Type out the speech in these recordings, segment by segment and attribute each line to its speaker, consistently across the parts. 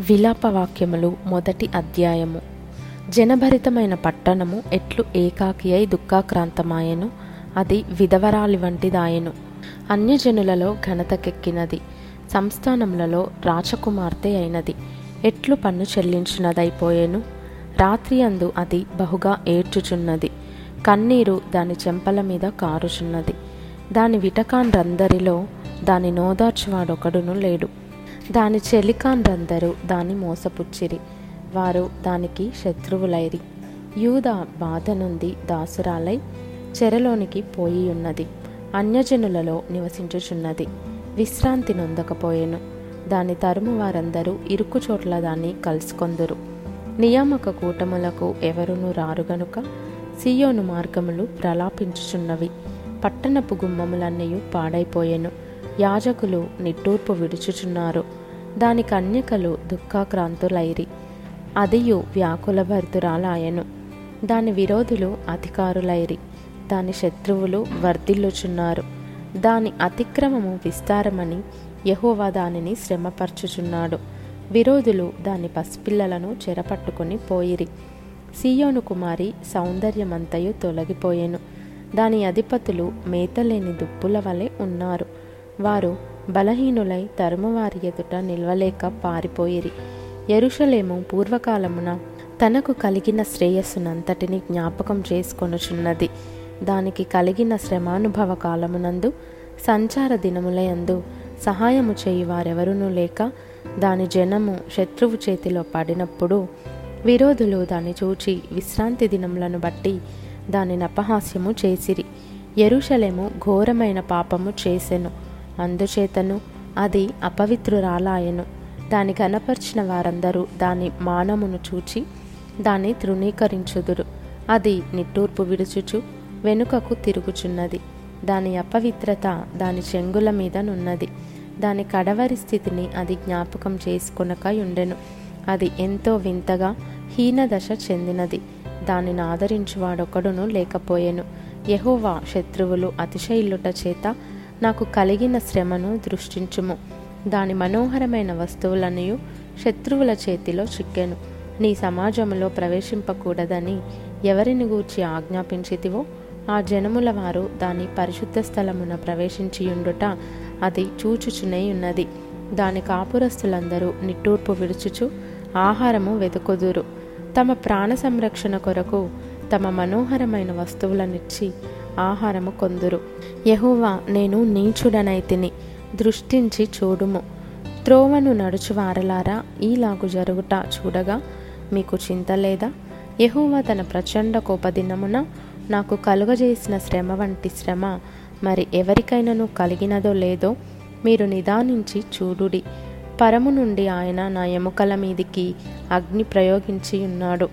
Speaker 1: విలాపవాక్యములు మొదటి అధ్యాయము. జనభరితమైన పట్టణము ఎట్లు ఏకాకి అయి దుఃఖాక్రాంతమాయెను అది విధవరాలి వంటిదాయెను. అన్యజనులలో ఘనతకెక్కినది సంస్థానములలో రాచకుమార్తె అయినది. ఎట్లు పన్ను చెల్లించినదైపోయేను రాత్రి అందు అది బహుగా ఏడ్చుచున్నది. కన్నీరు దాని చెంపల మీద కారుచున్నది. దాని విటకాండ్రందరిలో దాని నోదార్చువాడొకడును లేడు. దాని చెలికాన్రందరూ దాని మోసపుచ్చిరి. వారు దానికి శత్రువులైరి. యూద బాధ నుండి దాసురాలై చెరలోనికి పోయి ఉన్నది అన్యజనులలో నివసించుచున్నది. విశ్రాంతి నొందకపోయెను. దాని తరుము వారందరూ ఇరుకు చోట్ల దాన్ని కలుసుకొందురు. నియామక కూటములకు ఎవరునూ రారు గనుక సియోను మార్గములు ప్రలాపించుచున్నవి. పట్టణపు గుమ్మములన్నయూ పాడైపోయెను. యాజకులు నిట్టూర్పు విడుచుచున్నారు. దాని కన్యకలు దుఃఖాక్రాంతులైరి. అదియు వ్యాకులభరితురాలాయను దాని విరోధులు అధికారులైరి. దాని శత్రువులు వర్ధిల్లుచున్నారు. దాని అతిక్రమము విస్తారమని యహోవా దానిని శ్రమపరచుచున్నాడు. విరోధులు దాని పసిపిల్లలను చెరపట్టుకుని పోయిరి. సియోను కుమారి సౌందర్యమంతయు తొలగిపోయెను. దాని అధిపతులు మేతలేని దుప్పుల వలె ఉన్నారు. వారు బలహీనులై తరుమువారి ఎదుట నిల్వలేక పారిపోయిరి. ఎరుషలేము పూర్వకాలమున తనకు కలిగిన శ్రేయస్సునంతటిని జ్ఞాపకం చేసుకొనుచున్నది. దానికి కలిగిన శ్రమానుభవ కాలమునందు సంచార దినములయందు సహాయము చేయి వారెవరునూ లేక దాని జనము శత్రువు చేతిలో పడినప్పుడు విరోధులు దాన్ని చూచి విశ్రాంతి దినములను బట్టి దానిని అపహాస్యము చేసిరి. ఎరుషలేము ఘోరమైన పాపము చేసెను. అందుచేతను అది అపవిత్రురాలాయను. దాని కనపరిచిన వారందరూ దాని మానమును చూచి దాన్ని తృణీకరించుదురు. అది నిట్టూర్పు విడుచుచు వెనుకకు తిరుగుచున్నది. దాని అపవిత్రత దాని చెంగుల మీద నున్నది. దాని కడవరి స్థితిని అది జ్ఞాపకం చేసుకొనక ఉండెను అది ఎంతో వింతగా హీనదశ చెందినది. దానిని ఆదరించువాడొకడును లేకపోయెను. యహోవా శత్రువులు అతిశయిల్లుట చేత నాకు కలిగిన శ్రమను దృష్టించుము. దాని మనోహరమైన వస్తువులనియు శత్రువుల చేతిలో చిక్కెను. నీ సమాజములో ప్రవేశింపకూడదని ఎవరిని గూర్చి ఆజ్ఞాపించితివో ఆ జనముల వారు దాని పరిశుద్ధ స్థలమున ప్రవేశించియుండుట అది చూచుచునే ఉన్నది దాని కాపురస్తులందరూ నిట్టూర్పు విడుచుచు ఆహారము వెతుకుదురు. తమ ప్రాణ సంరక్షణ కొరకు తమ మనోహరమైన వస్తువులనిచ్చి ఆహారము కొందురు. యహువా నేను నీచుడనైతిని దృష్టించి చూడుము. త్రోవను నడుచువారలారా ఈలాగు జరుగుట చూడగా మీకు చింత లేదా? యహోవా తన ప్రచండ కోపదినమున నాకు కలుగజేసిన శ్రమ వంటి శ్రమ మరి ఎవరికైనాను కలిగినదో లేదో మీరు నిదానించి చూడుడి. పరము నుండి ఆయన నా ఎముకల మీదికి అగ్ని ప్రయోగించి ఉన్నాడు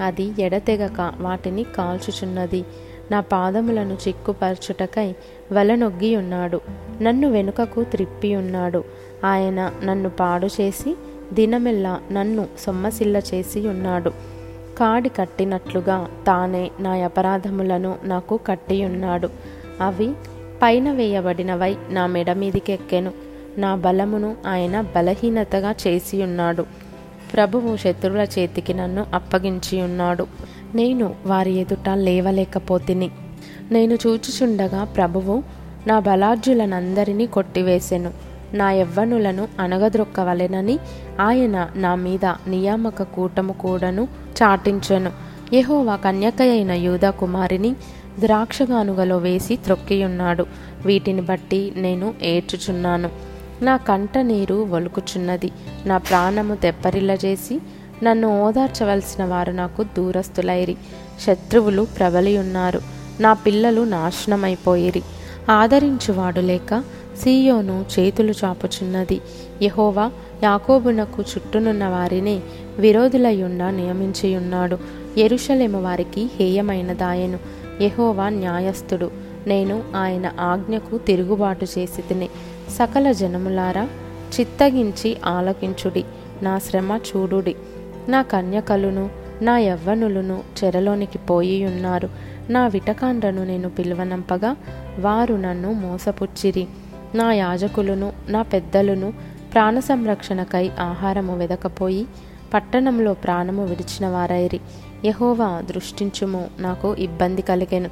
Speaker 1: అది ఎడతెగక వాటిని కాల్చుచున్నది. నా పాదములను చిక్కుపరచుటకై వలనొగ్గి ఉన్నాడు. నన్ను వెనుకకు త్రిప్పి ఉన్నాడు. ఆయన నన్ను పాడు చేసి దినమెల్లా నన్ను సొమ్మసిల్ల చేసి ఉన్నాడు. కాడి కట్టినట్లుగా తానే నా అపరాధములను నాకు కట్టి ఉన్నాడు. అవి పైన వేయబడినవై నా మెడ మీదికి ఎక్కెను నా బలమును ఆయన బలహీనతగా చేసి ఉన్నాడు. ప్రభువు శత్రువుల చేతికి నన్ను అప్పగించి ఉన్నాడు. నేను వారి ఎదుట లేవలేకపోతిని. నేను చూచుచుండగా ప్రభువు నా బలార్జులనందరినీ కొట్టివేసెను. నా యవ్వనులను అనగద్రొక్కవలెనని ఆయన నా మీద నియామక కూటము కూడాను చాటించెను. యహోవా కన్యకయైన యూదా కుమారిని ద్రాక్షగానుగలో వేసి త్రొక్కియున్నాడు. వీటిని బట్టి నేను ఏడ్చుచున్నాను. నా కంట నీరు ఒలుకుచున్నది నా ప్రాణము తెప్పరిల్లజేసి నన్ను ఓదార్చవలసిన వారు నాకు దూరస్తులైరి శత్రువులు ప్రబలి ఉన్నారు నా పిల్లలు నాశనమైపోయిరి. ఆదరించువాడు లేక సీయోను చేతులు చాపుచున్నది. యహోవా యాకోబునకు చుట్టూనున్న వారిని విరోధులయ్యుండా నియమించియున్నాడు. ఎరుషలేము వారికి హేయమైనదాయను. యహోవా న్యాయస్థుడు. నేను ఆయన ఆజ్ఞకు తిరుగుబాటు చేసి తిని సకల జనములారా చిత్తగించి ఆలకించుడి. నా శ్రమ చూడుడి. నా కన్యకలును నా యవ్వనులను చెరలోనికి పోయి ఉన్నారు నా విటకాండ్రను నేను పిలువనంపగా వారు నన్ను మోసపుచ్చిరి. నా యాజకులను నా పెద్దలను ప్రాణ సంరక్షణకై ఆహారము వెదకపోయి పట్టణంలో ప్రాణము విడిచిన వారైరి యహోవా దృష్టించుము నాకు ఇబ్బంది కలిగెను.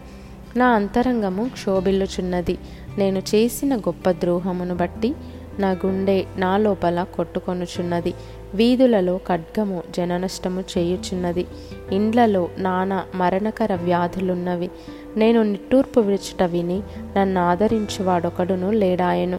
Speaker 1: నా అంతరంగము క్షోభిల్లుచున్నది. నేను చేసిన గొప్ప ద్రోహమును బట్టి నా గుండె నా లోపల కొట్టుకొనుచున్నది. వీధులలో ఖడ్గము జననష్టము చేయుచున్నది. ఇండ్లలో నానా మరణకర వ్యాధులున్నవి. నేను నిట్టూర్పు విడుచుట విని నన్ను ఆదరించువాడొకడును లేడాయను.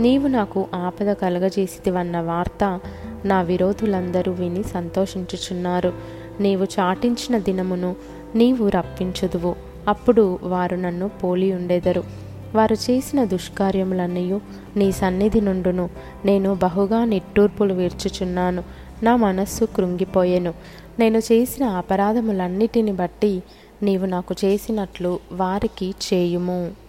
Speaker 1: నీవు నాకు ఆపద కలగజేసితివన్న వార్త నా విరోధులందరూ విని సంతోషించుచున్నారు. నీవు చాటించిన దినమును నీవు రప్పించుదువు. అప్పుడు వారు నన్ను పోలి ఉండెదరు వారు చేసిన దుష్కార్యములన్నీ నీ సన్నిధి నుండును. నేను బహుగా నిట్టూర్పులు వీర్చుచున్నాను. నా మనస్సు కృంగిపోయెను. నేను చేసిన అపరాధములన్నిటిని బట్టి నీవు నాకు చేసినట్లు వారికి చేయుము.